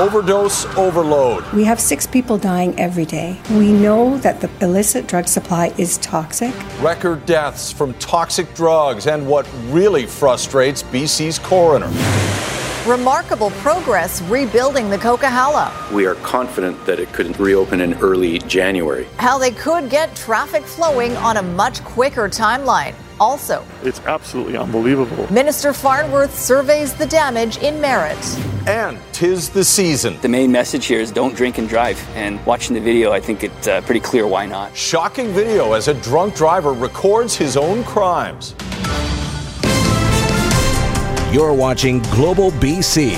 overdose overload. We have six people dying every day. We know that the illicit drug supply is toxic. Record deaths from toxic drugs, and what really frustrates BC's coroner. Remarkable progress rebuilding the Coquihalla. We are confident that it could reopen in early January. How they could get traffic flowing on a much quicker timeline. Also, it's absolutely unbelievable. Minister Farnworth surveys the damage in Merritt. And tis the season. The main message here is don't drink and drive. And watching the video, I think it's uh, pretty clear why not. Shocking video as a drunk driver records his own crimes. You're watching Global BC.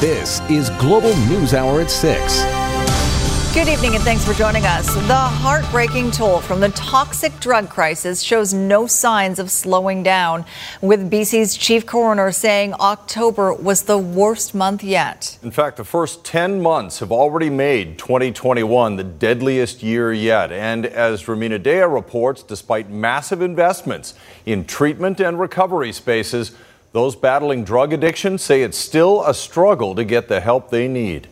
This is Global News Hour at 6. Good evening and thanks for joining us. The heartbreaking toll from the toxic drug crisis shows no signs of slowing down, with BC's chief coroner saying October was the worst month yet. In fact, the first 10 months have already made 2021 the deadliest year yet. And as Rumina Daya reports, despite massive investments in treatment and recovery spaces, those battling drug addiction say it's still a struggle to get the help they need.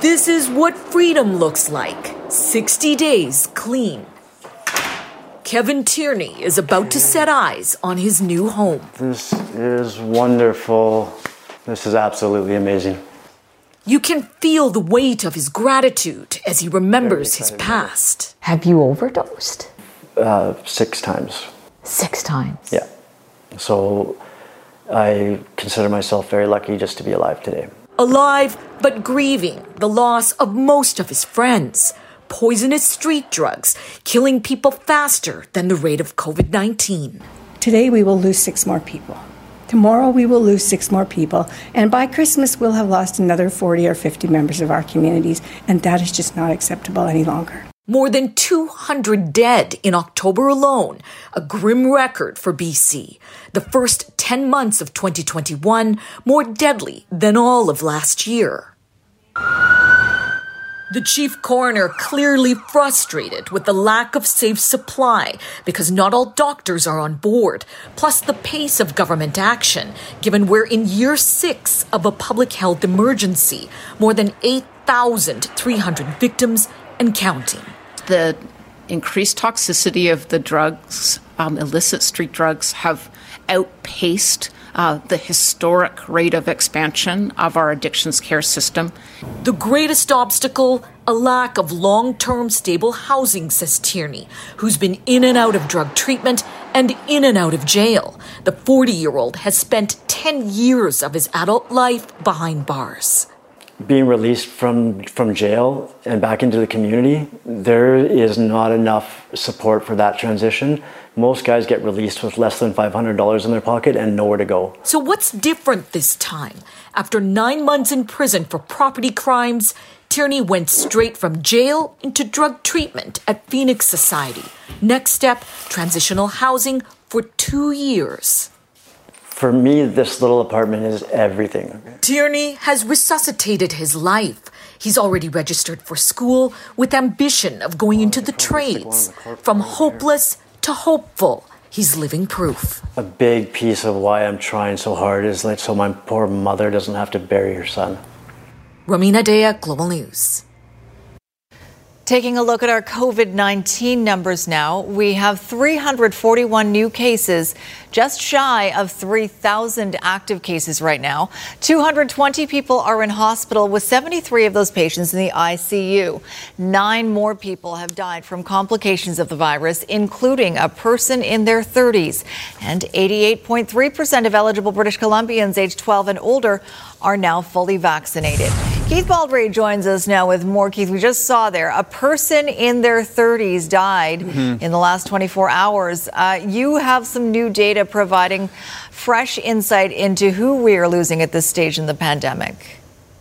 This is what freedom looks like 60 days clean. Kevin Tierney is about to set eyes on his new home. This is wonderful. This is absolutely amazing. You can feel the weight of his gratitude as he remembers his past. Have you overdosed? Uh, six times. Six times? Yeah. So I consider myself very lucky just to be alive today alive but grieving the loss of most of his friends. Poisonous street drugs killing people faster than the rate of COVID 19. Today we will lose six more people. Tomorrow we will lose six more people. And by Christmas we'll have lost another 40 or 50 members of our communities. And that is just not acceptable any longer. More than 200 dead in October alone, a grim record for BC. The first 10 months of 2021 more deadly than all of last year. The chief coroner clearly frustrated with the lack of safe supply because not all doctors are on board, plus the pace of government action, given we're in year six of a public health emergency, more than 8,300 victims and counting the increased toxicity of the drugs, um, illicit street drugs, have outpaced uh, the historic rate of expansion of our addictions care system. The greatest obstacle, a lack of long term stable housing, says Tierney, who's been in and out of drug treatment and in and out of jail. The 40 year old has spent 10 years of his adult life behind bars being released from from jail and back into the community, there is not enough support for that transition. Most guys get released with less than $500 in their pocket and nowhere to go. So what's different this time? After 9 months in prison for property crimes, Tierney went straight from jail into drug treatment at Phoenix Society. Next step, transitional housing for 2 years for me, this little apartment is everything. Tierney has resuscitated his life. He's already registered for school with ambition of going into the trades. From hopeless to hopeful, he's living proof. A big piece of why I'm trying so hard is like so my poor mother doesn't have to bury her son. Rumina Daya, Global News. Taking a look at our COVID 19 numbers now, we have 341 new cases, just shy of 3,000 active cases right now. 220 people are in hospital, with 73 of those patients in the ICU. Nine more people have died from complications of the virus, including a person in their 30s. And 88.3% of eligible British Columbians aged 12 and older are now fully vaccinated. Keith Baldry joins us now with more. Keith, we just saw there a person in their 30s died mm-hmm. in the last 24 hours. Uh, you have some new data providing fresh insight into who we are losing at this stage in the pandemic.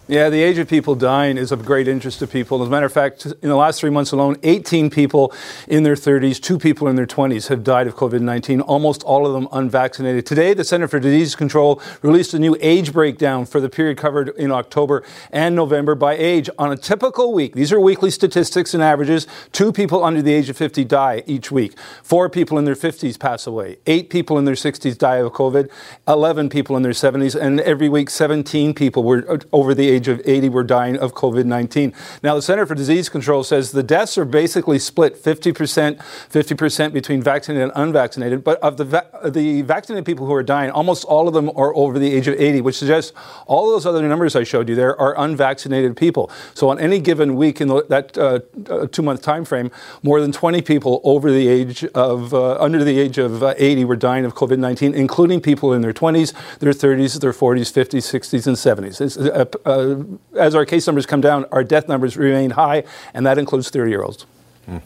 Yeah, the age of people dying is of great interest to people. As a matter of fact, in the last three months alone, 18 people in their 30s, two people in their 20s have died of COVID 19, almost all of them unvaccinated. Today, the Center for Disease Control released a new age breakdown for the period covered in October and November by age. On a typical week, these are weekly statistics and averages, two people under the age of 50 die each week, four people in their 50s pass away, eight people in their 60s die of COVID, 11 people in their 70s, and every week, 17 people were uh, over the age age of 80 were dying of COVID 19. Now, the Center for Disease Control says the deaths are basically split 50%, 50% between vaccinated and unvaccinated. But of the, va- the vaccinated people who are dying, almost all of them are over the age of 80, which suggests all those other numbers I showed you there are unvaccinated people. So, on any given week in the, that uh, uh, two month time frame, more than 20 people over the age of, uh, under the age of uh, 80 were dying of COVID 19, including people in their 20s, their 30s, their 40s, 50s, 60s, and 70s. It's a, a uh, as our case numbers come down, our death numbers remain high, and that includes 30 year olds. Mm.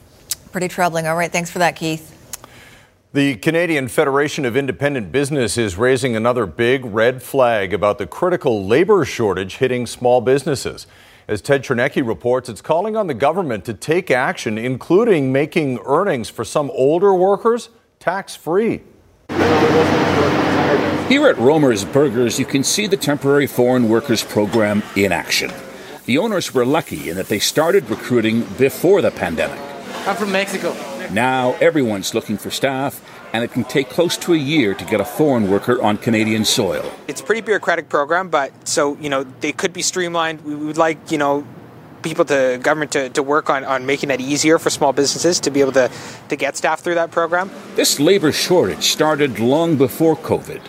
Pretty troubling. All right, thanks for that, Keith. The Canadian Federation of Independent Business is raising another big red flag about the critical labor shortage hitting small businesses. As Ted Chernecki reports, it's calling on the government to take action, including making earnings for some older workers tax free. Here at Romer's Burgers, you can see the temporary foreign workers program in action. The owners were lucky in that they started recruiting before the pandemic. I'm from Mexico. Now everyone's looking for staff, and it can take close to a year to get a foreign worker on Canadian soil. It's a pretty bureaucratic program, but so, you know, they could be streamlined. We would like, you know, people to government to, to work on, on making that easier for small businesses to be able to, to get staff through that program. This labor shortage started long before COVID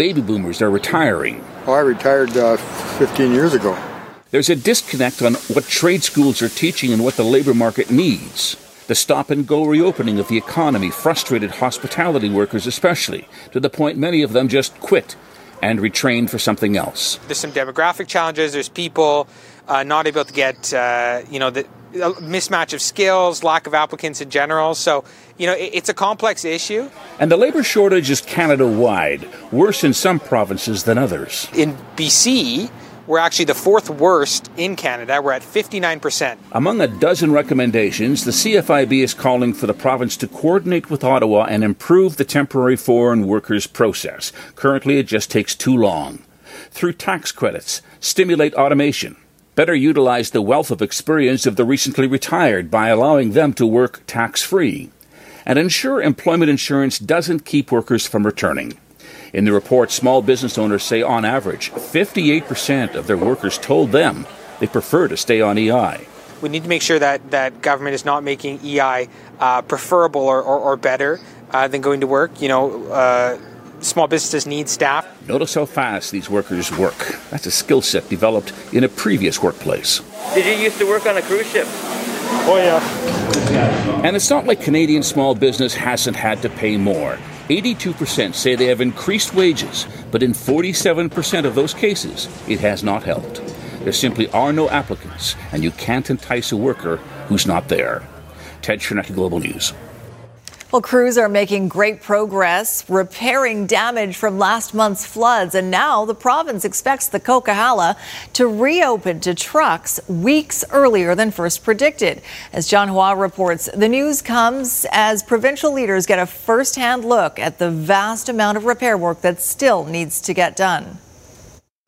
baby boomers are retiring. Oh, I retired uh, 15 years ago. There's a disconnect on what trade schools are teaching and what the labor market needs. The stop and go reopening of the economy frustrated hospitality workers, especially, to the point many of them just quit and retrained for something else. There's some demographic challenges. There's people uh, not able to get, uh, you know, the mismatch of skills, lack of applicants in general. So, you know, it's a complex issue. And the labor shortage is Canada wide, worse in some provinces than others. In BC, we're actually the fourth worst in Canada. We're at 59%. Among a dozen recommendations, the CFIB is calling for the province to coordinate with Ottawa and improve the temporary foreign workers process. Currently, it just takes too long. Through tax credits, stimulate automation, better utilize the wealth of experience of the recently retired by allowing them to work tax free, and ensure employment insurance doesn't keep workers from returning. In the report, small business owners say on average 58% of their workers told them they prefer to stay on EI. We need to make sure that, that government is not making EI uh, preferable or, or, or better uh, than going to work. You know, uh, small businesses need staff. Notice how fast these workers work. That's a skill set developed in a previous workplace. Did you used to work on a cruise ship? Oh, yeah. And it's not like Canadian small business hasn't had to pay more. 82% say they have increased wages, but in 47% of those cases, it has not helped. There simply are no applicants, and you can't entice a worker who's not there. Ted Chernecki, Global News. Well, crews are making great progress repairing damage from last month's floods, and now the province expects the Coquihalla to reopen to trucks weeks earlier than first predicted. As John Hua reports, the news comes as provincial leaders get a first-hand look at the vast amount of repair work that still needs to get done.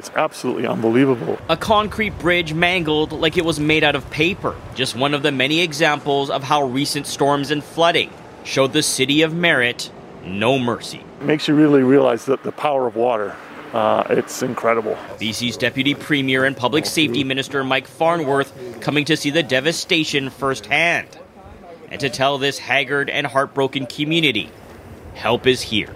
It's absolutely unbelievable. A concrete bridge mangled like it was made out of paper. Just one of the many examples of how recent storms and flooding showed the city of Merritt no mercy. It makes you really realize that the power of water. Uh, it's incredible. BC's Deputy Premier and Public Safety Minister Mike Farnworth coming to see the devastation firsthand and to tell this haggard and heartbroken community help is here.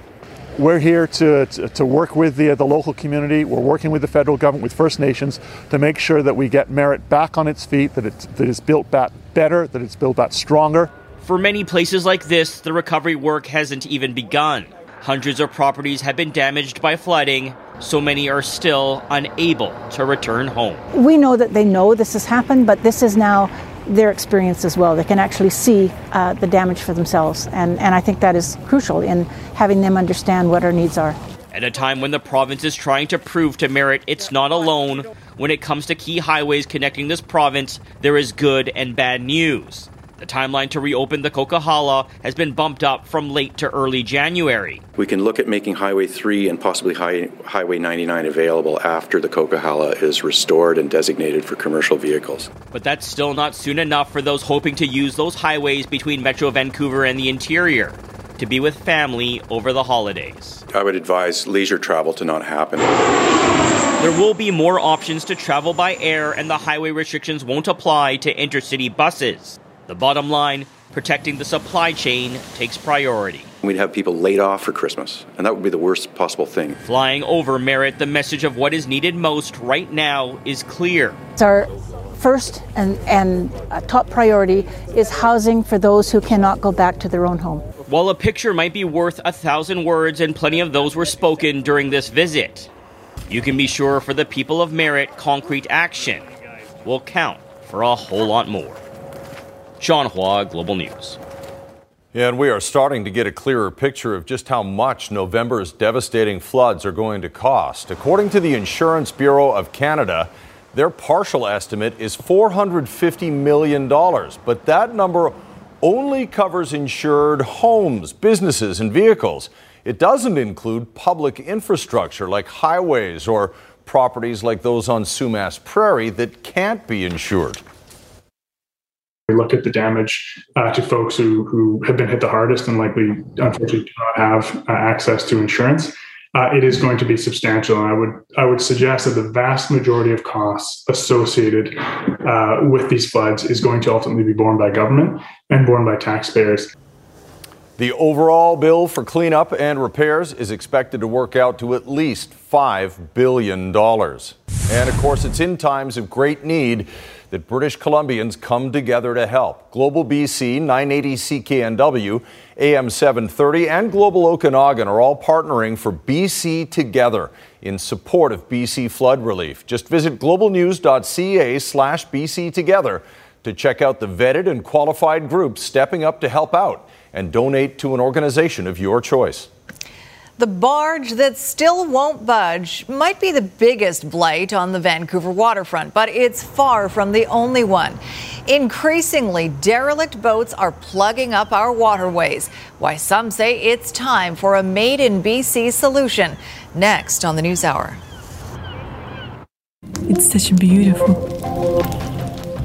We're here to, to, to, work with the, the local community. We're working with the federal government, with First Nations, to make sure that we get Merritt back on its feet, that, it's, that it's built back better, that it's built back stronger. For many places like this, the recovery work hasn't even begun. Hundreds of properties have been damaged by flooding, so many are still unable to return home. We know that they know this has happened, but this is now their experience as well. They can actually see uh, the damage for themselves, and, and I think that is crucial in having them understand what our needs are. At a time when the province is trying to prove to Merritt it's not alone, when it comes to key highways connecting this province, there is good and bad news. The timeline to reopen the Coquihalla has been bumped up from late to early January. We can look at making Highway 3 and possibly high, Highway 99 available after the Coquihalla is restored and designated for commercial vehicles. But that's still not soon enough for those hoping to use those highways between Metro Vancouver and the interior to be with family over the holidays. I would advise leisure travel to not happen. There will be more options to travel by air, and the highway restrictions won't apply to intercity buses. The bottom line protecting the supply chain takes priority. We'd have people laid off for Christmas, and that would be the worst possible thing. Flying over Merritt, the message of what is needed most right now is clear. It's our first and, and top priority is housing for those who cannot go back to their own home. While a picture might be worth a thousand words, and plenty of those were spoken during this visit, you can be sure for the people of Merritt, concrete action will count for a whole lot more. John Hua, Global News. Yeah, and we are starting to get a clearer picture of just how much November's devastating floods are going to cost. According to the Insurance Bureau of Canada, their partial estimate is $450 million, but that number only covers insured homes, businesses, and vehicles. It doesn't include public infrastructure like highways or properties like those on Sumas Prairie that can't be insured. We look at the damage uh, to folks who, who have been hit the hardest and likely, unfortunately, do not have uh, access to insurance. Uh, it is going to be substantial, and I would I would suggest that the vast majority of costs associated uh, with these floods is going to ultimately be borne by government and borne by taxpayers. The overall bill for cleanup and repairs is expected to work out to at least $5 billion. And of course, it's in times of great need that British Columbians come together to help. Global BC, 980 CKNW, AM 730, and Global Okanagan are all partnering for BC Together in support of BC flood relief. Just visit globalnews.ca slash BC Together to check out the vetted and qualified groups stepping up to help out and donate to an organization of your choice. The barge that still won't budge might be the biggest blight on the Vancouver waterfront, but it's far from the only one. Increasingly, derelict boats are plugging up our waterways. Why some say it's time for a made in BC solution. Next on the News Hour. It's such a beautiful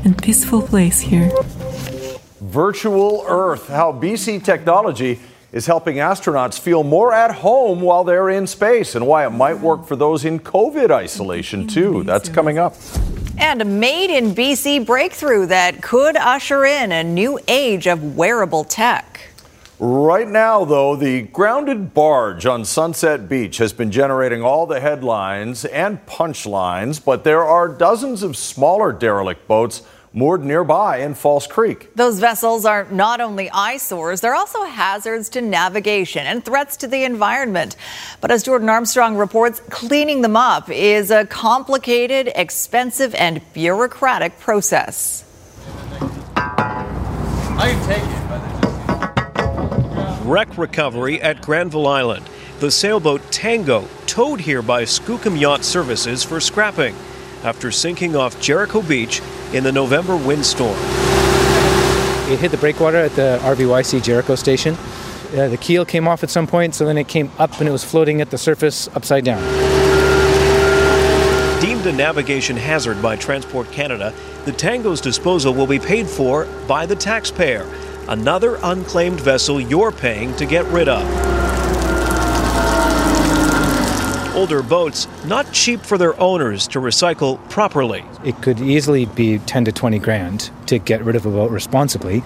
and peaceful place here. Virtual Earth, how BC technology is helping astronauts feel more at home while they're in space and why it might work for those in COVID isolation, too. That's coming up. And a made in BC breakthrough that could usher in a new age of wearable tech. Right now, though, the grounded barge on Sunset Beach has been generating all the headlines and punchlines, but there are dozens of smaller derelict boats moored nearby in False Creek. Those vessels are not only eyesores, they're also hazards to navigation and threats to the environment. But as Jordan Armstrong reports, cleaning them up is a complicated, expensive, and bureaucratic process. I can take it, Wreck recovery at Granville Island. The sailboat Tango towed here by Skookum Yacht Services for scrapping after sinking off Jericho Beach in the November windstorm. It hit the breakwater at the RVYC Jericho station. Uh, the keel came off at some point, so then it came up and it was floating at the surface upside down. Deemed a navigation hazard by Transport Canada, the Tango's disposal will be paid for by the taxpayer, another unclaimed vessel you're paying to get rid of older boats not cheap for their owners to recycle properly. It could easily be 10 to 20 grand to get rid of a boat responsibly.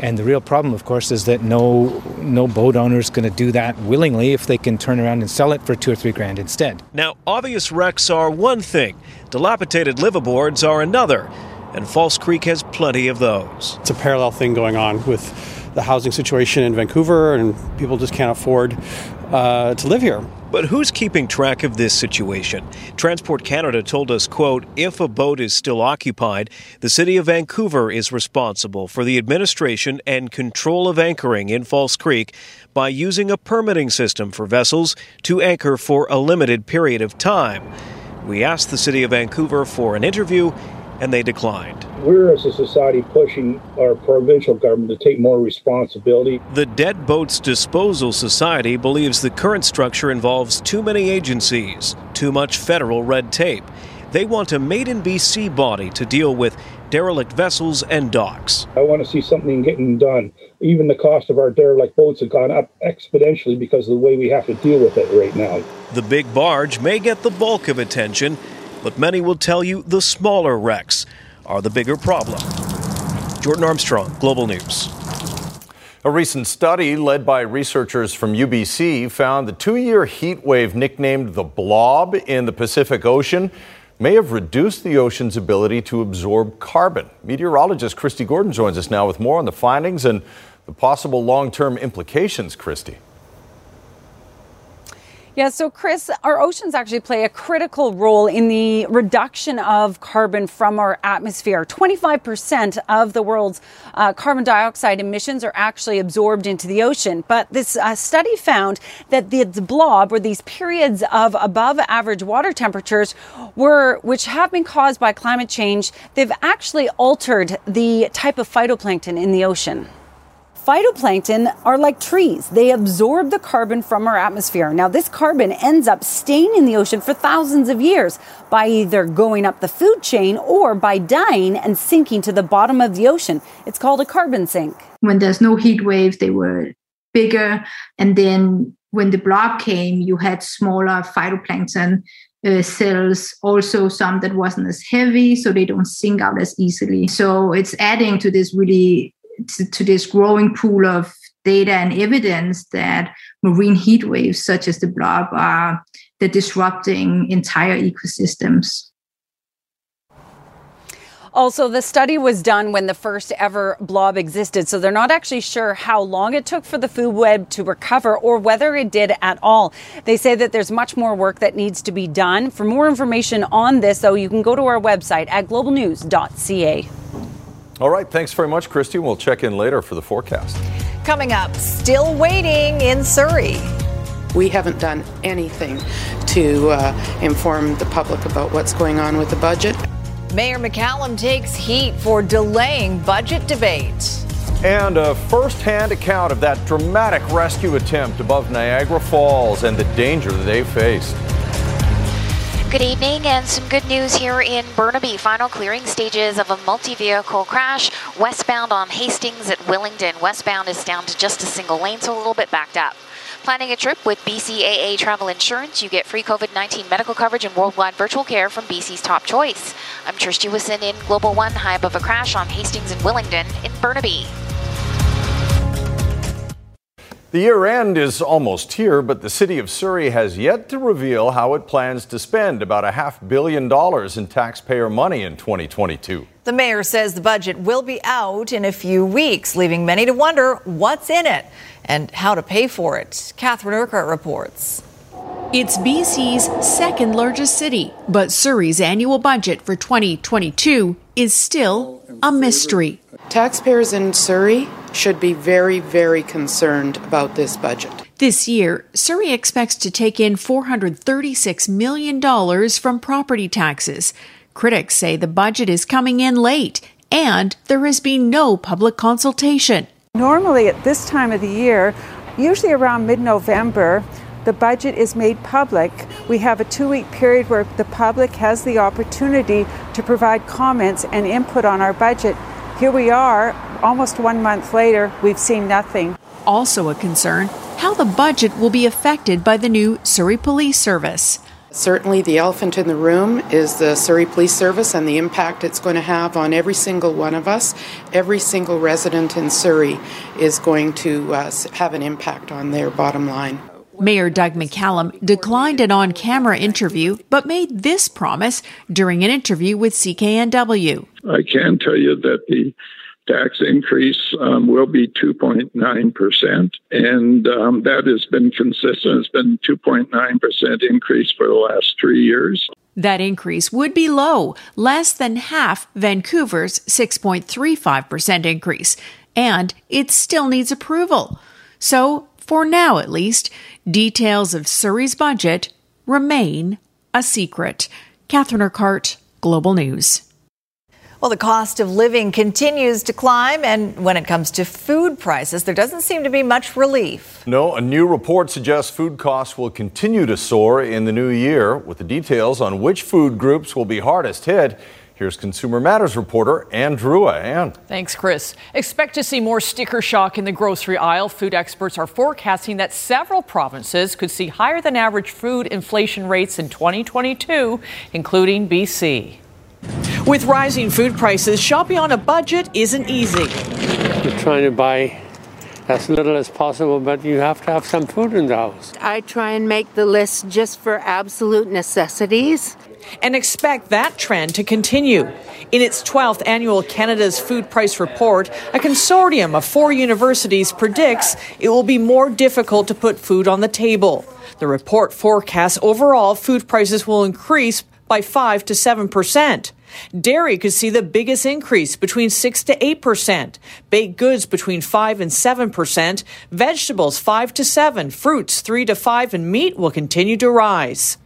And the real problem, of course, is that no no boat owner is going to do that willingly if they can turn around and sell it for two or three grand instead. Now, obvious wrecks are one thing, dilapidated liveaboards are another, and False Creek has plenty of those. It's a parallel thing going on with the housing situation in Vancouver, and people just can't afford uh, to live here. But who's keeping track of this situation? Transport Canada told us, quote, if a boat is still occupied, the city of Vancouver is responsible for the administration and control of anchoring in False Creek by using a permitting system for vessels to anchor for a limited period of time. We asked the city of Vancouver for an interview and they declined. We're, as a society, pushing our provincial government to take more responsibility. The Dead Boats Disposal Society believes the current structure involves too many agencies, too much federal red tape. They want a made in BC body to deal with derelict vessels and docks. I want to see something getting done. Even the cost of our derelict boats have gone up exponentially because of the way we have to deal with it right now. The big barge may get the bulk of attention, but many will tell you the smaller wrecks are the bigger problem. Jordan Armstrong, Global News. A recent study led by researchers from UBC found the two year heat wave nicknamed the blob in the Pacific Ocean may have reduced the ocean's ability to absorb carbon. Meteorologist Kristi Gordon joins us now with more on the findings and the possible long term implications. Kristi. Yeah, so Chris, our oceans actually play a critical role in the reduction of carbon from our atmosphere. 25% of the world's uh, carbon dioxide emissions are actually absorbed into the ocean. But this uh, study found that the, blob, or these periods of above average water temperatures, were which have been caused by climate change, they've actually altered the type of phytoplankton in the ocean. Phytoplankton are like trees. They absorb the carbon from our atmosphere. Now, this carbon ends up staying in the ocean for thousands of years by either going up the food chain or by dying and sinking to the bottom of the ocean. It's called a carbon sink. When there's no heat wave, they were bigger. And then when the blob came, you had smaller phytoplankton uh, cells, also some that wasn't as heavy, so they don't sink out as easily. So it's adding to this really to, to this growing pool of data and evidence that marine heat waves, such as the blob, are the disrupting entire ecosystems. Also, the study was done when the first ever blob existed, so they're not actually sure how long it took for the food web to recover or whether it did at all. They say that there's much more work that needs to be done. For more information on this, though, you can go to our website at globalnews.ca. All right, thanks very much, Kristi. We'll check in later for the forecast. Coming up, still waiting in Surrey. We haven't done anything to uh, inform the public about what's going on with the budget. Mayor McCallum takes heat for delaying budget debate. And a first hand account of that dramatic rescue attempt above Niagara Falls and the danger that they faced. Good evening and some good news here in Burnaby. Final clearing stages of a multi-vehicle crash westbound on Hastings at Willingdon. Westbound is down to just a single lane, so a little bit backed up. Planning a trip with BCAA Travel Insurance, you get free COVID-19 medical coverage and worldwide virtual care from BC's top choice. I'm Trish Jewison in Global One, high above a crash on Hastings and Willingdon in Burnaby. The year end is almost here, but the city of Surrey has yet to reveal how it plans to spend about a half billion dollars in taxpayer money in 2022. The mayor says the budget will be out in a few weeks, leaving many to wonder what's in it and how to pay for it. Catherine Urquhart reports. It's BC's second largest city, but Surrey's annual budget for 2022 is still a mystery. Taxpayers in Surrey should be very, very concerned about this budget. This year, Surrey expects to take in $436 million from property taxes. Critics say the budget is coming in late and there has been no public consultation. Normally, at this time of the year, usually around mid November, the budget is made public. We have a two week period where the public has the opportunity to provide comments and input on our budget. Here we are, almost one month later, we've seen nothing. Also, a concern how the budget will be affected by the new Surrey Police Service. Certainly, the elephant in the room is the Surrey Police Service and the impact it's going to have on every single one of us. Every single resident in Surrey is going to uh, have an impact on their bottom line. Mayor Doug McCallum declined an on camera interview, but made this promise during an interview with CKNW. I can tell you that the tax increase um, will be 2.9%, and um, that has been consistent. It's been 2.9% increase for the last three years. That increase would be low, less than half Vancouver's 6.35% increase, and it still needs approval. So, for now at least, details of Surrey's budget remain a secret. Catherine Urquhart, Global News. Well, the cost of living continues to climb, and when it comes to food prices, there doesn't seem to be much relief. No, a new report suggests food costs will continue to soar in the new year. With the details on which food groups will be hardest hit, here's Consumer Matters reporter Anne Drewa. Anne. Thanks, Chris. Expect to see more sticker shock in the grocery aisle. Food experts are forecasting that several provinces could see higher than average food inflation rates in 2022, including BC. With rising food prices, shopping on a budget isn't easy. You're trying to buy as little as possible, but you have to have some food in the house. I try and make the list just for absolute necessities. And expect that trend to continue. In its 12th annual Canada's Food Price Report, a consortium of four universities predicts it will be more difficult to put food on the table. The report forecasts overall food prices will increase by 5 to 7 percent. Dairy could see the biggest increase between 6 to 8 percent. Baked goods between 5 and 7 percent. Vegetables 5 to 7. Fruits 3 to 5 and meat will continue to rise.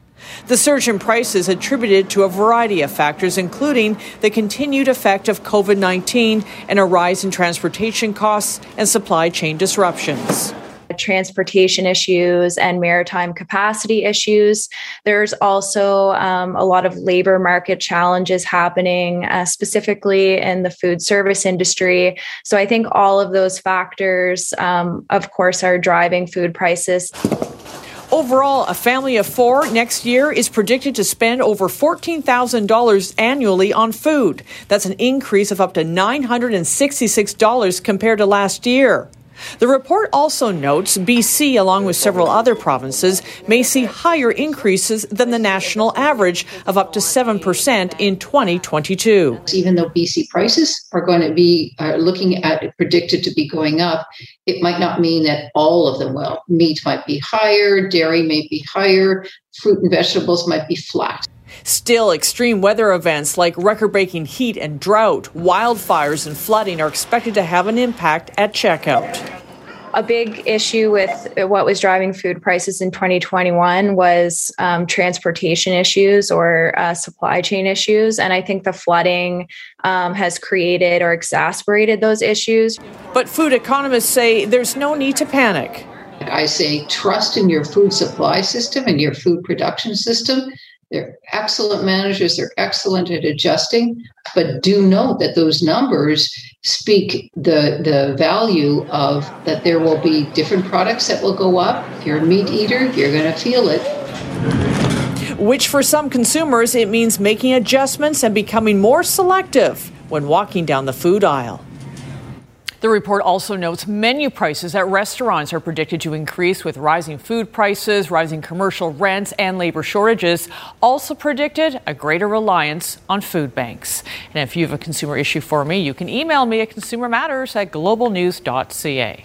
The surge in prices attributed to a variety of factors, including the continued effect of COVID 19 and a rise in transportation costs and supply chain disruptions transportation issues and maritime capacity issues. There's also um, a lot of labor market challenges happening, uh, specifically in the food service industry. So I think all of those factors, um, of course, are driving food prices. Overall, a family of four next year is predicted to spend over $14,000 annually on food. That's an increase of up to $966 compared to last year. The report also notes BC, along with several other provinces, may see higher increases than the national average of up to 7% in 2022. Even though BC prices are going to be uh, looking at predicted to be going up, it might not mean that all of them will. Meat might be higher, dairy may be higher, fruit and vegetables might be flat. Still, extreme weather events like record breaking heat and drought, wildfires, and flooding are expected to have an impact at checkout. A big issue with what was driving food prices in 2021 was um, transportation issues or uh, supply chain issues. And I think the flooding um, has created or exacerbated those issues. But food economists say there's no need to panic. I say trust in your food supply system and your food production system they're excellent managers, they're excellent at adjusting, but do note that those numbers speak the the value of that there will be different products that will go up. If you're a meat eater, you're going to feel it. Which for some consumers it means making adjustments and becoming more selective when walking down the food aisle. The report also notes menu prices at restaurants are predicted to increase with rising food prices, rising commercial rents, and labor shortages. Also predicted a greater reliance on food banks. And if you have a consumer issue for me, you can email me at consumermatters at globalnews.ca.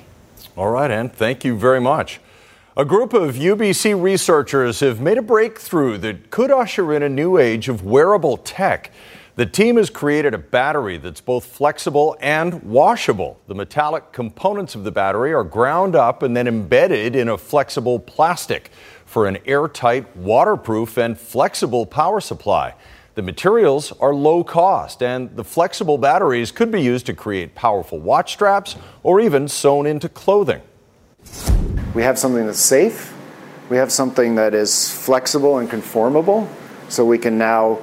All right, Anne, thank you very much. A group of UBC researchers have made a breakthrough that could usher in a new age of wearable tech. The team has created a battery that's both flexible and washable. The metallic components of the battery are ground up and then embedded in a flexible plastic for an airtight, waterproof, and flexible power supply. The materials are low cost, and the flexible batteries could be used to create powerful watch straps or even sewn into clothing. We have something that's safe, we have something that is flexible and conformable, so we can now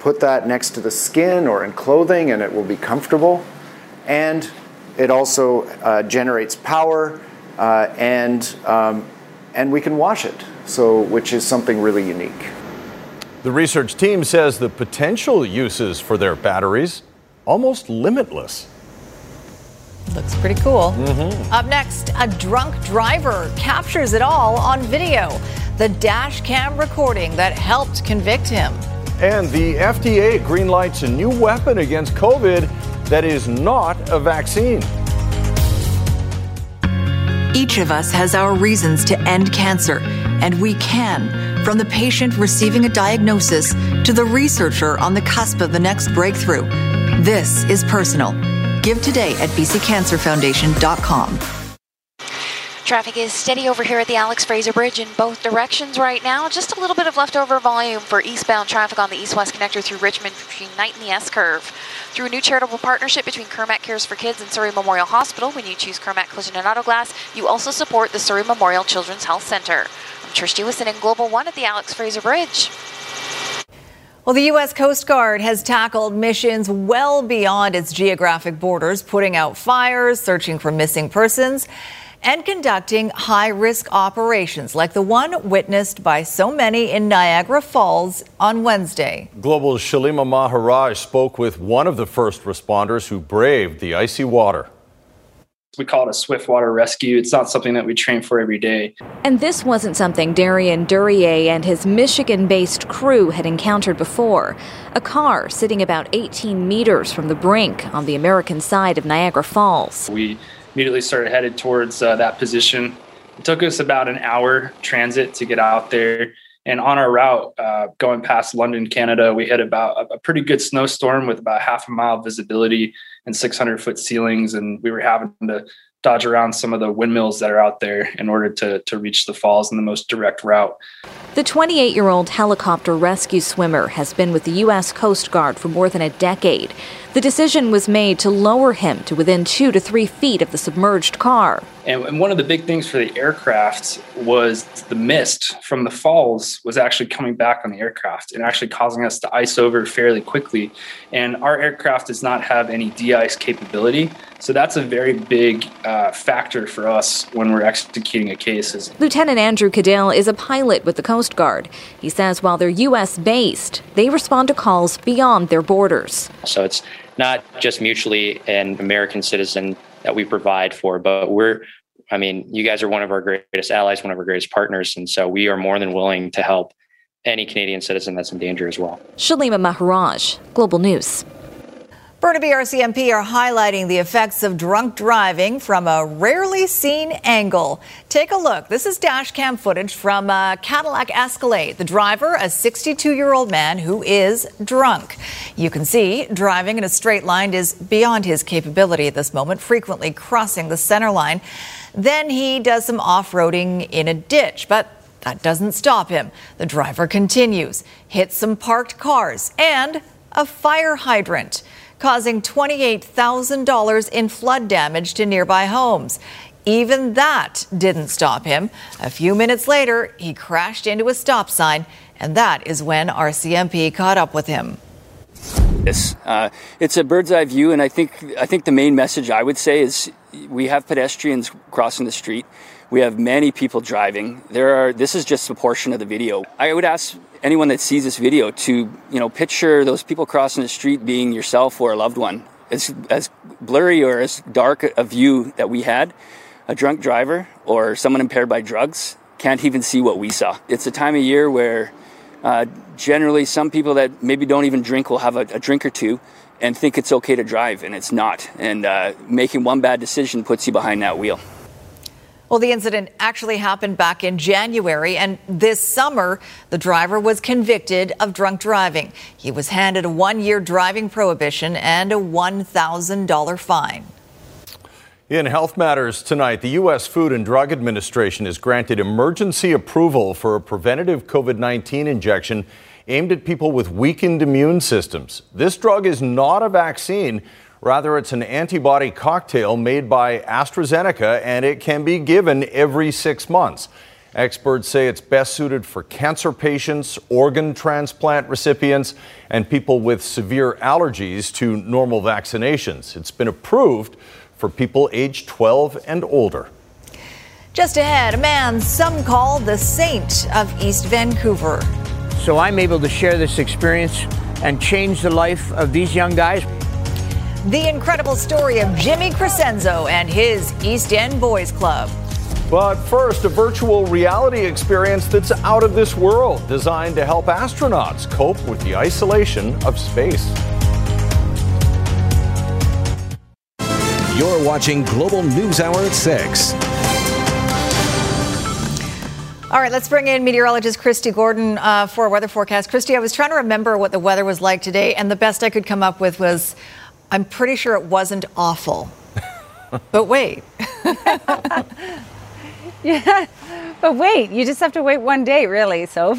put that next to the skin or in clothing and it will be comfortable. And it also uh, generates power uh, and, um, and we can wash it, so, which is something really unique. The research team says the potential uses for their batteries almost limitless. Looks pretty cool. Mm-hmm. Up next, a drunk driver captures it all on video. The dash cam recording that helped convict him. And the FDA greenlights a new weapon against COVID that is not a vaccine. Each of us has our reasons to end cancer, and we can. From the patient receiving a diagnosis to the researcher on the cusp of the next breakthrough. This is personal. Give today at bccancerfoundation.com. Traffic is steady over here at the Alex Fraser Bridge in both directions right now. Just a little bit of leftover volume for eastbound traffic on the east-west connector through Richmond between Knight and the S-curve. Through a new charitable partnership between Kermac Cares for Kids and Surrey Memorial Hospital, when you choose Kermac Collision and Auto Glass, you also support the Surrey Memorial Children's Health Center. I'm Trish Jewison in Global One at the Alex Fraser Bridge. Well, the U.S. Coast Guard has tackled missions well beyond its geographic borders, putting out fires, searching for missing persons, and conducting high risk operations like the one witnessed by so many in Niagara Falls on Wednesday. Global Shallima Maharaj spoke with one of the first responders who braved the icy water. We call it a swift water rescue. It's not something that we train for every day. And this wasn't something Darian Duryea and his Michigan based crew had encountered before. A car sitting about 18 meters from the brink on the American side of Niagara Falls. We immediately started headed towards uh, that position. It took us about an hour transit to get out there. And on our route, uh, going past London, Canada, we hit about a, pretty good snowstorm with about half a mile visibility and 600 foot ceilings. And we were having to dodge around some of the windmills that are out there in order to, to reach the falls in the most direct route. The 28 year old helicopter rescue swimmer has been with the U.S. Coast Guard for more than a decade. The decision was made to lower him to within two to three feet of the submerged car. And one of the big things for the aircraft was the mist from the falls was actually coming back on the aircraft and actually causing us to ice over fairly quickly. And our aircraft does not have any de ice capability. So that's a very big uh, factor for us when we're executing a case. Is Lieutenant Andrew Cadell is a pilot with the Coast Guard. He says while they're U.S. based, they respond to calls beyond their borders. So it's not just mutually an American citizen that we provide for, but we're, I mean, you guys are one of our greatest allies, one of our greatest partners. And so we are more than willing to help any Canadian citizen that's in danger as well. Shallima Maharaj, Global News. Burnaby RCMP are highlighting the effects of drunk driving from a rarely seen angle. Take a look. This is dash cam footage from a Cadillac Escalade. The driver, a 62 year old man who is drunk. You can see driving in a straight line is beyond his capability at this moment, frequently crossing the center line. Then he does some off roading in a ditch, but that doesn't stop him. The driver continues, hits some parked cars and a fire hydrant causing $28,000 in flood damage to nearby homes. Even that didn't stop him. A few minutes later, he crashed into a stop sign, and that is when RCMP caught up with him. Yes, uh, it's a bird's eye view, and I think I think the main message I would say is we have pedestrians crossing the street. We have many people driving. There are. This is just a portion of the video. I would ask anyone that sees this video to you know picture those people crossing the street being yourself or a loved one. As as blurry or as dark a view that we had, a drunk driver or someone impaired by drugs can't even see what we saw. It's a time of year where uh, generally some people that maybe don't even drink will have a, a, drink or two and think it's okay to drive, and it's not. And uh, making one bad decision puts you behind that wheel. Well, the incident actually happened back in January, and this summer, the driver was convicted of drunk driving. He was handed a one year driving prohibition and a $1,000 fine. In health matters tonight, the U.S. Food and Drug Administration has granted emergency approval for a preventative COVID 19 injection aimed at people with weakened immune systems. This drug is not a vaccine. Rather, it's an antibody cocktail made by AstraZeneca, and it can be given every six months. Experts say it's best suited for cancer patients, organ transplant recipients, and people with severe allergies to normal vaccinations. It's been approved for people age 12 and older. Just ahead, a man some call the saint of East Vancouver. So I'm able to share this experience and change the life of these young guys. The incredible story of Jimmy Crescenzo and his East End Boys Club. But first, a virtual reality experience that's out of this world, designed to help astronauts cope with the isolation of space. You're watching Global News Hour at 6. All right, let's bring in meteorologist Kristi Gordon uh, for a weather forecast. Kristi, I was trying to remember what the weather was like today, and the best I could come up with was I'm pretty sure it wasn't awful. but wait. yeah, but wait, you just have to wait one day, really. So.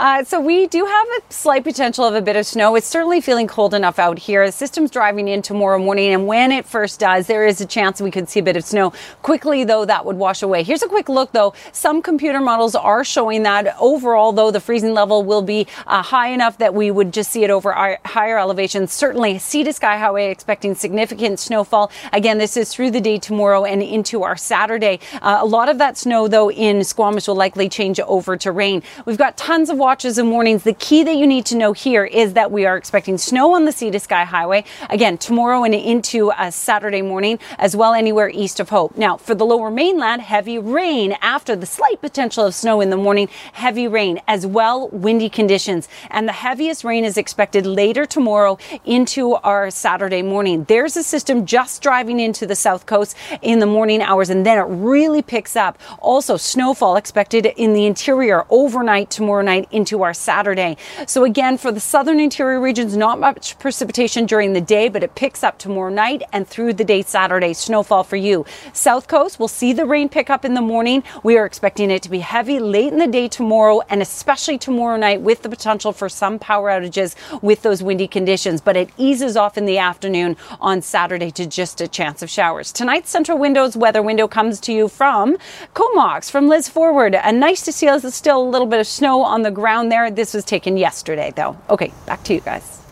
Uh, so we do have a slight potential of a bit of snow. It's certainly feeling cold enough out here. The system's driving in tomorrow morning, and when it first does, there is a chance we could see a bit of snow. Quickly, though, that would wash away. Here's a quick look, though. Some computer models are showing that overall, though, the freezing level will be uh, high enough that we would just see it over our higher elevations. Certainly, sea to sky highway expecting significant snowfall. Again, this is through the day tomorrow and into our Saturday. Uh, a lot of that snow, though, in Squamish will likely change over to rain. We've got tons of watches and warnings. The key that you need to know here is that we are expecting snow on the Sea to Sky Highway again tomorrow and into a Saturday morning, as well anywhere east of Hope. Now, for the lower mainland, heavy rain after the slight potential of snow in the morning, heavy rain as well, windy conditions. And the heaviest rain is expected later tomorrow into our Saturday morning. There's a system just driving into the south coast in the morning hours, and then it really picks up. Also, snowfall expected in the interior overnight tomorrow night into our Saturday. So again, for the southern interior regions, not much precipitation during the day, but it picks up tomorrow night and through the day Saturday. Snowfall for you. South coast, we'll see the rain pick up in the morning. We are expecting it to be heavy late in the day tomorrow and especially tomorrow night with the potential for some power outages with those windy conditions. But it eases off in the afternoon on Saturday to just a chance of showers. Tonight's Centra Windows weather window comes to you from Comox, from Liz Forward. And nice to see us still a little bit of snow on the ground there. This was taken yesterday, though. Okay, back to you guys.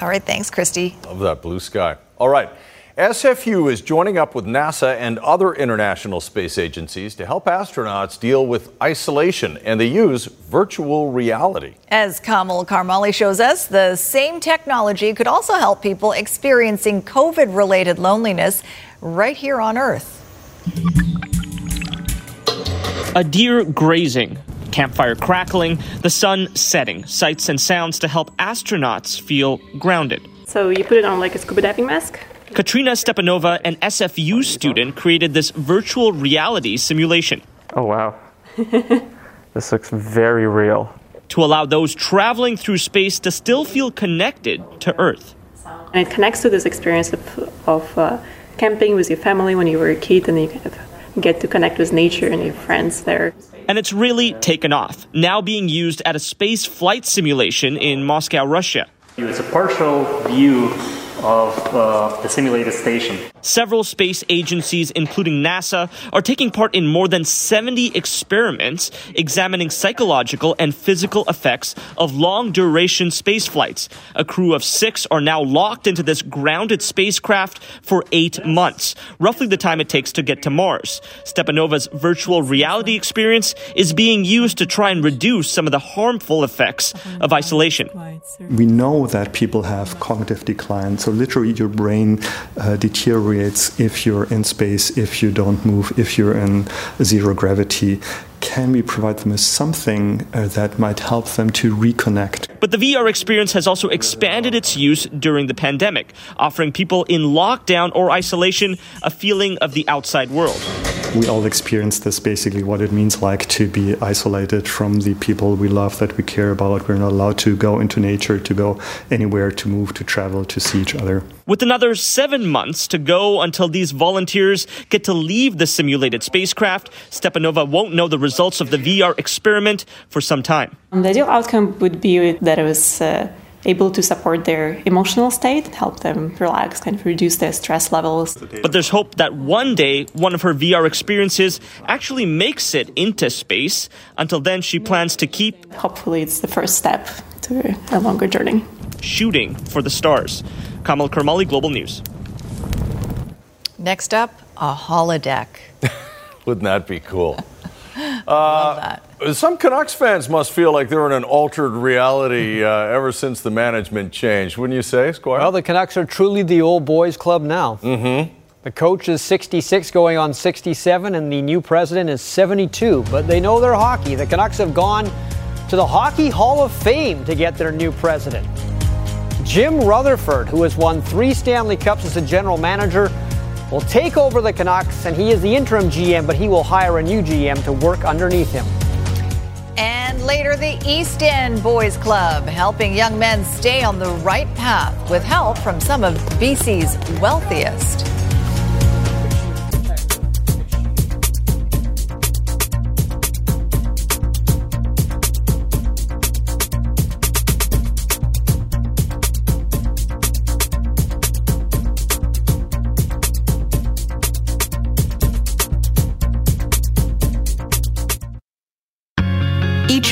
All right, thanks, Kristi. Love that blue sky. All right. SFU is joining up with NASA and other international space agencies to help astronauts deal with isolation, and they use virtual reality. As Kamil Karamali shows us, the same technology could also help people experiencing COVID related loneliness right here on Earth. A deer grazing, campfire crackling, the sun setting, sights and sounds to help astronauts feel grounded. So you put it on like a scuba diving mask? Katrina Stepanova, an SFU student, created this virtual reality simulation. Oh, wow. this looks very real. To allow those traveling through space to still feel connected to Earth. And it connects to this experience of, of uh, camping with your family when you were a kid and you kind of get to connect with nature and your friends there. And it's really taken off, now being used at a space flight simulation in Moscow, Russia. It's a partial view of uh, the simulated station. Several space agencies, including NASA, are taking part in more than 70 experiments examining psychological and physical effects of long duration space flights. A crew of six are now locked into this grounded spacecraft for eight months, roughly the time it takes to get to Mars. Stepanova's virtual reality experience is being used to try and reduce some of the harmful effects of isolation. We know that people have cognitive decline. So literally, your brain uh, deteriorates if you're in space, if you don't move, if you're in zero gravity. Can we provide them with something uh, that might help them to reconnect? But the VR experience has also expanded its use during the pandemic, offering people in lockdown or isolation a feeling of the outside world. We all experience this basically what it means like to be isolated from the people we love that we care about. We're not allowed to go into nature, to go anywhere, to move, to travel, to see each other. With another seven months to go until these volunteers get to leave the simulated spacecraft, Stepanova won't know the results of the VR experiment for some time. The ideal outcome would be that it was uh, able to support their emotional state, help them relax, kind of reduce their stress levels. But there's hope that one day one of her VR experiences actually makes it into space. Until then, she plans to keep. Hopefully, it's the first step to a longer journey. Shooting for the stars. Kamil Karamali, Global News. Next up, a holodeck. Wouldn't that be cool? Uh, some Canucks fans must feel like they're in an altered reality uh, ever since the management changed, wouldn't you say, Squire? Well, the Canucks are truly the old boys club now. Mm-hmm. The coach is 66, going on 67, and the new president is 72. But they know their hockey. The Canucks have gone to the Hockey Hall of Fame to get their new president. Jim Rutherford, who has won three Stanley Cups as a general manager, will take over the Canucks, and he is the interim GM, but he will hire a new GM to work underneath him. And later, the East End Boys Club, helping young men stay on the right path with help from some of BC's wealthiest.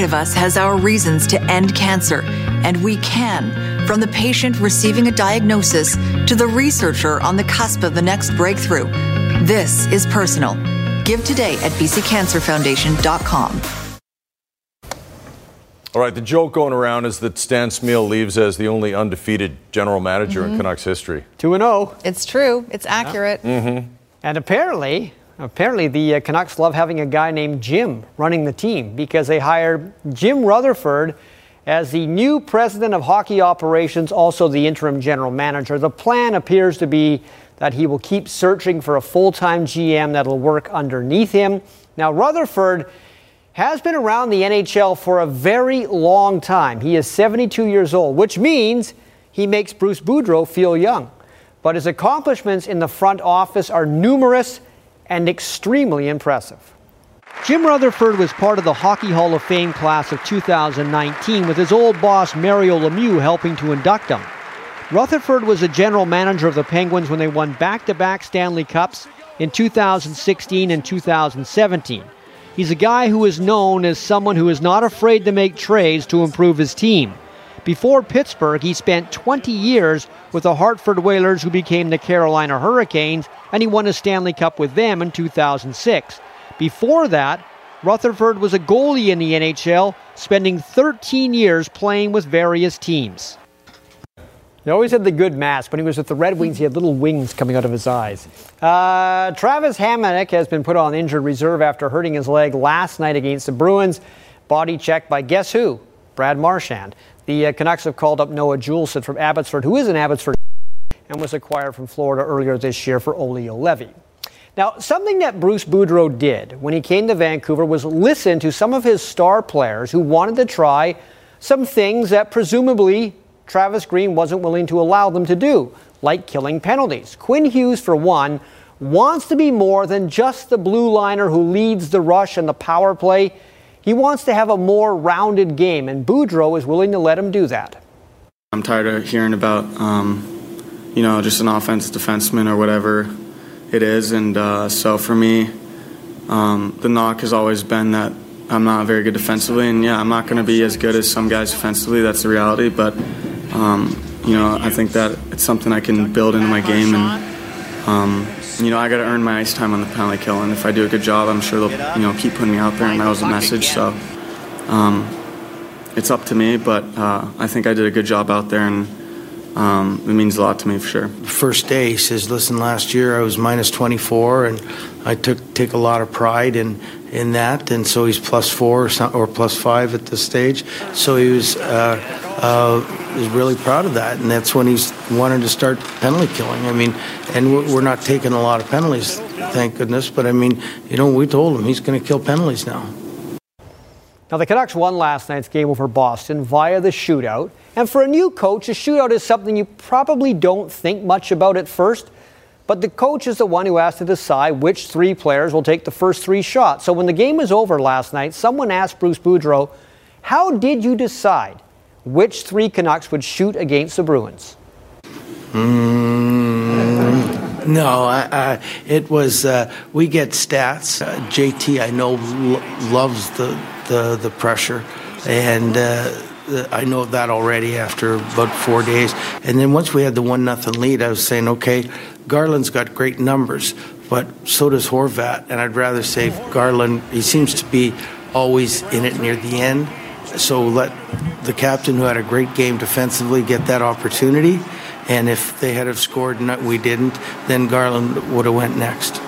Of us has our reasons to end cancer, and we can. From the patient receiving a diagnosis to the researcher on the cusp of the next breakthrough. This is personal. Give today at bccancerfoundation.com. All right, the joke going around is that Stan Smyl leaves as the only undefeated general manager Mhm. in Canucks history. 2 and 0. It's true. It's accurate. Mm-hmm. And apparently, apparently the uh, Canucks love having a guy named Jim running the team because they hired Jim Rutherford as the new president of hockey operations, also the interim general manager. The plan appears to be that he will keep searching for a full-time GM that'll work underneath him. Now, Rutherford has been around the NHL for a very long time. He is 72 years old, which means he makes Bruce Boudreau feel young. But his accomplishments in the front office are numerous and extremely impressive. Jim Rutherford was part of the Hockey Hall of Fame class of 2019 with his old boss Mario Lemieux helping to induct him. Rutherford was a general manager of the Penguins when they won back to back Stanley Cups in 2016 and 2017. He's a guy who is known as someone who is not afraid to make trades to improve his team. Before Pittsburgh, he spent 20 years with the Hartford Whalers, who became the Carolina Hurricanes, and he won a Stanley Cup with them in 2006. Before that, Rutherford was a goalie in the NHL, spending 13 years playing with various teams. He always had the good mask. When he was with the Red Wings, he had little wings coming out of his eyes. Uh, Travis Hamonic has been put on injured reserve after hurting his leg last night against the Bruins. Body checked by guess who? Brad Marchand. The uh, Canucks have called up Noah Juulsen from Abbotsford, who is an Abbotsford and was acquired from Florida earlier this year for Olli Juolevi. Now, something that Bruce Boudreau did when he came to Vancouver was listen to some of his star players who wanted to try some things that presumably Travis Green wasn't willing to allow them to do, like killing penalties. Quinn Hughes, for one, wants to be more than just the blue liner who leads the rush and the power play. He wants to have a more rounded game, and Boudreau is willing to let him do that. I'm tired of hearing about, um, you know, just an offense defenseman or whatever it is. And uh, so for me, um, the knock has always been that I'm not very good defensively. And yeah, I'm not going to be as good as some guys defensively. That's the reality. But, um, you know, I think that it's something I can build into my game. And, um, you know, I got to earn my ice time on the penalty kill. And if I do a good job, I'm sure they'll, you know, keep putting me out there. And that was the message. So um, it's up to me. But uh, I think I did a good job out there. And, um, it means a lot to me for sure. First day, he says, "Listen, last year I was minus 24, and I took take a lot of pride in in that, and so he's plus four or, some, or plus five at this stage. So he was uh, uh, was really proud of that, and that's when he's wanted to start penalty killing. I mean, and we're, we're not taking a lot of penalties, thank goodness. But I mean, you know, we told him he's going to kill penalties now. Now, the Canucks won last night's game over Boston via the shootout. And for a new coach, a shootout is something you probably don't think much about at first. But the coach is the one who has to decide which three players will take the first three shots. So when the game was over last night, someone asked Bruce Boudreau, How did you decide which three Canucks would shoot against the Bruins? Mm, no, I, I, it was. Uh, we get stats. Uh, JT, I know, lo- loves the, the the pressure, and uh, I know that already after about four days. And then once we had the one nothing lead, I was saying, okay, Garland's got great numbers, but so does Horvat, and I'd rather say Garland. He seems to be always in it near the end. So let the captain, who had a great game defensively, get that opportunity. And if they had have scored and we didn't, then Garland would have went next.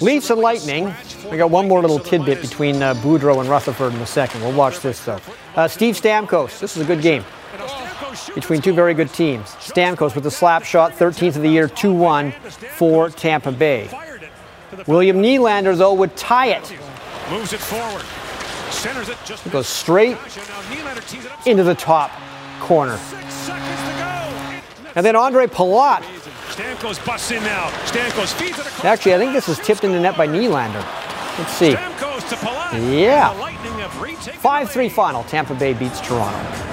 Leafs and Lightning. We got one more little tidbit between uh, Boudreau and Rutherford in a second. We'll watch this though. Uh, Steve Stamkos. This is a good game. between two very good teams. Stamkos with the slap shot, 13th of the year, 2 1 for Tampa Bay. William Nylander, though, would tie it. Moves it forward. Centers it goes straight into the top corner. And then Ondrej Palat. Stamkos busts in now. Stamkos feeds it across. Actually, I think this is tipped in the net by Nylander. Let's see. Yeah. 5 3 final. Tampa Bay beats Toronto.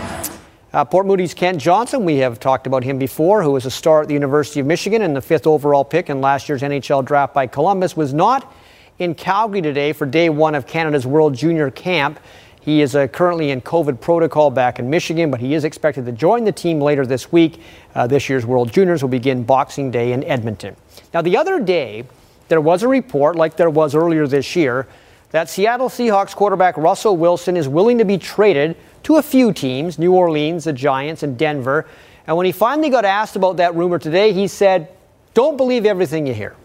Uh, Port Moody's Kent Johnson, we have talked about him before, who was a star at the University of Michigan and the fifth overall pick in last year's NHL draft by Columbus, was not in Calgary today for day one of Canada's World Junior Camp. He is uh, currently in COVID protocol back in Michigan, but he is expected to join the team later this week. Uh, this year's World Juniors will begin Boxing Day in Edmonton. Now, the other day, there was a report, like there was earlier this year, that Seattle Seahawks quarterback Russell Wilson is willing to be traded to a few teams New Orleans, the Giants, and Denver. And when he finally got asked about that rumor today, he said, Don't believe everything you hear.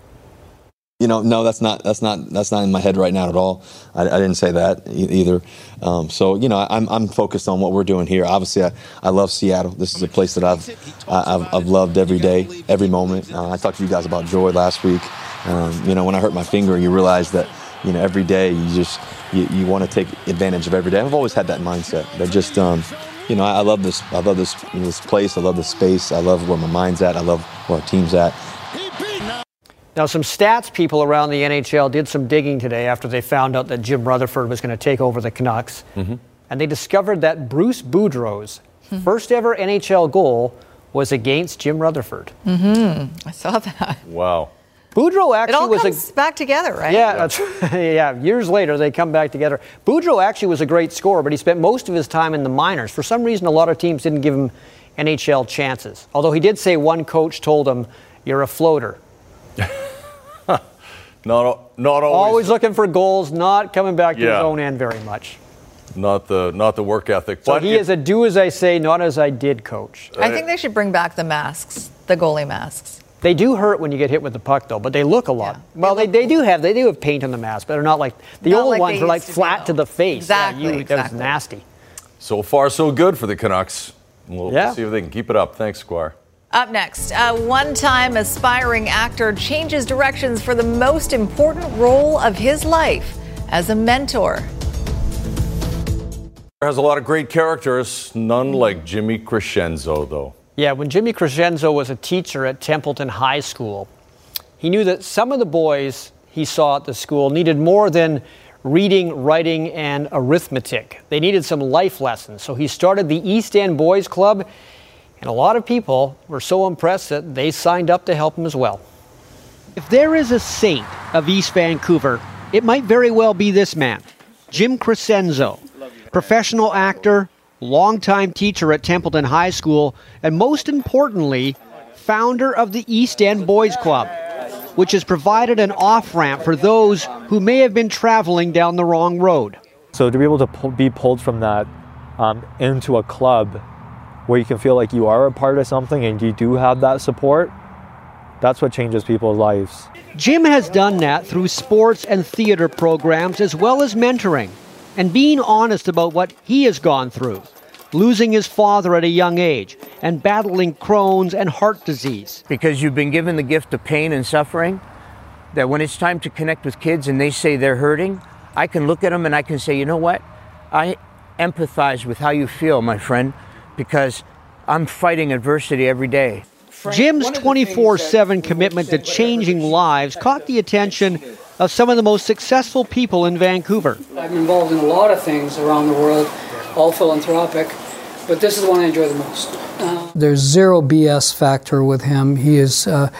You know, no, that's not that's not that's not in my head right now at all. I, I didn't say that e- either. Um, so you know, I'm I'm focused on what we're doing here. Obviously, I, I love Seattle. This is a place that I've I, I've, I've loved every day, every moment. Uh, I talked to you guys about joy last week. Um, you know, when I hurt my finger, you realize that you know every day you just you, you want to take advantage of every day. I've always had that mindset. That just um, you know, I, I love this. I love this this place. I love this space. I love where my mind's at. I love where our team's at. Now, some stats people around the NHL did some digging today after they found out that Jim Rutherford was going to take over the Canucks. Mm-hmm. And they discovered that Bruce Boudreau's first ever NHL goal was against Jim Rutherford. Mm-hmm. I saw that. Wow. Boudreau actually It all was comes a back together, right? Yeah, that's yeah. Years later, they come back together. Boudreau actually was a great scorer, but he spent most of his time in the minors. For some reason, a lot of teams didn't give him NHL chances. Although he did say one coach told him, "You're a floater." Not not always. Always looking for goals, not coming back to Yeah. his own end very much. Not the not the work ethic. So but he it- is a do as I say, not as I did coach. I think they should bring back the masks, the goalie masks. They do hurt when you get hit with the puck, though, but they look a lot. Well, they, they do have they do have paint on the mask, but they're not like the Not old like ones they were like used to be, flat to the face. Exactly, Yeah, you, That was nasty. So far, so good for the Canucks. We'll Yeah. see if they can keep it up. Thanks, Squire. Up next, a one time aspiring actor changes directions for the most important role of his life as a mentor. Has a lot of great characters, none like Jimmy Crescenzo, though. Yeah, when Jimmy Crescenzo was a teacher at Templeton High School, he knew that some of the boys he saw at the school needed more than reading, writing, and arithmetic. They needed some life lessons. So he started the East End Boys Club, and a lot of people were so impressed that they signed up to help him as well. If there is a saint of East Vancouver, it might very well be this man, Jim Crescenzo, professional actor, longtime teacher at Templeton High School, and most importantly, founder of the East End Boys Club, which has provided an off ramp for those who may have been traveling down the wrong road. So to be able to pull, be pulled from that um, into a club where you can feel like you are a part of something and you do have that support, that's what changes people's lives. Jim has done that through sports and theater programs as well as mentoring and being honest about what he has gone through, losing his father at a young age and battling Crohn's and heart disease. because you've been given the gift of pain and suffering that when it's time to connect with kids and they say they're hurting i can look at them and i can say you know what i empathize with how you feel my friend because i'm fighting adversity every day Jim's 24 7 commitment to changing lives caught the attention of some of the most successful people in Vancouver. I'm involved in a lot of things around the world, all philanthropic, but this is the one I enjoy the most. Uh, There's zero BS factor with him. He is uh,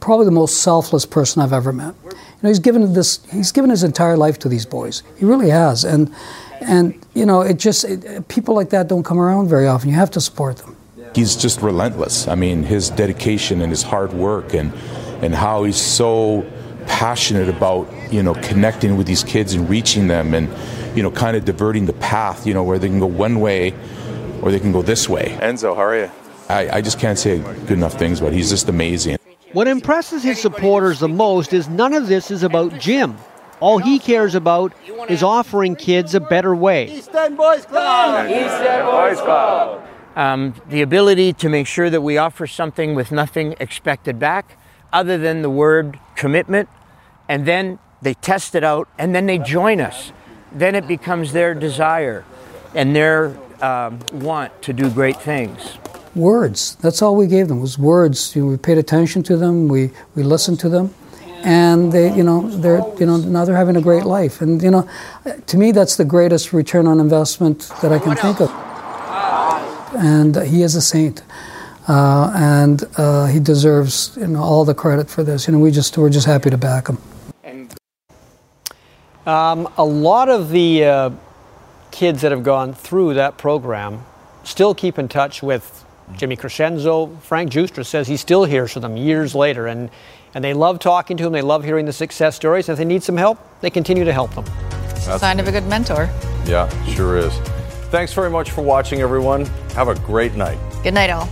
probably the most selfless person I've ever met. You know, he's given this. He's given his entire life to these boys. He really has, and and you know, it just it, uh, people like that don't come around very often. You have to support them. He's just relentless. I mean, his dedication and his hard work and and how he's so passionate about, you know, connecting with these kids and reaching them and you know, kind of diverting the path, you know, where they can go one way or they can go this way. Enzo, how are you? I, I just can't say good enough things but He's just amazing. What impresses his supporters the most is none of this is about Jim. All he cares about is offering kids a better way. East End Boys Club! East End Boys Club! um, the ability to make sure that we offer something with nothing expected back other than the word commitment, and then they test it out, and then they join us. Then it becomes their desire and their um, want to do great things. Words. That's all we gave them was words. You know, we paid attention to them. We we listened to them, and they, you know, they're, you know, now they're having a great life. And you know, to me, that's the greatest return on investment that I can think of. And he is a saint. Uh, and uh, he deserves you know all the credit for this. You know, we just we're just happy to back him. Um, a lot of the uh, kids that have gone through that program still keep in touch with Jimmy Crescenzo. Frank Giustra says he still hears from them years later, and and they love talking to them. They love hearing the success stories. And if they need some help, they continue to help them. That's Sign of a good mentor. Yeah, sure is. Thanks very much for watching, everyone. Have a great night. Good night, all.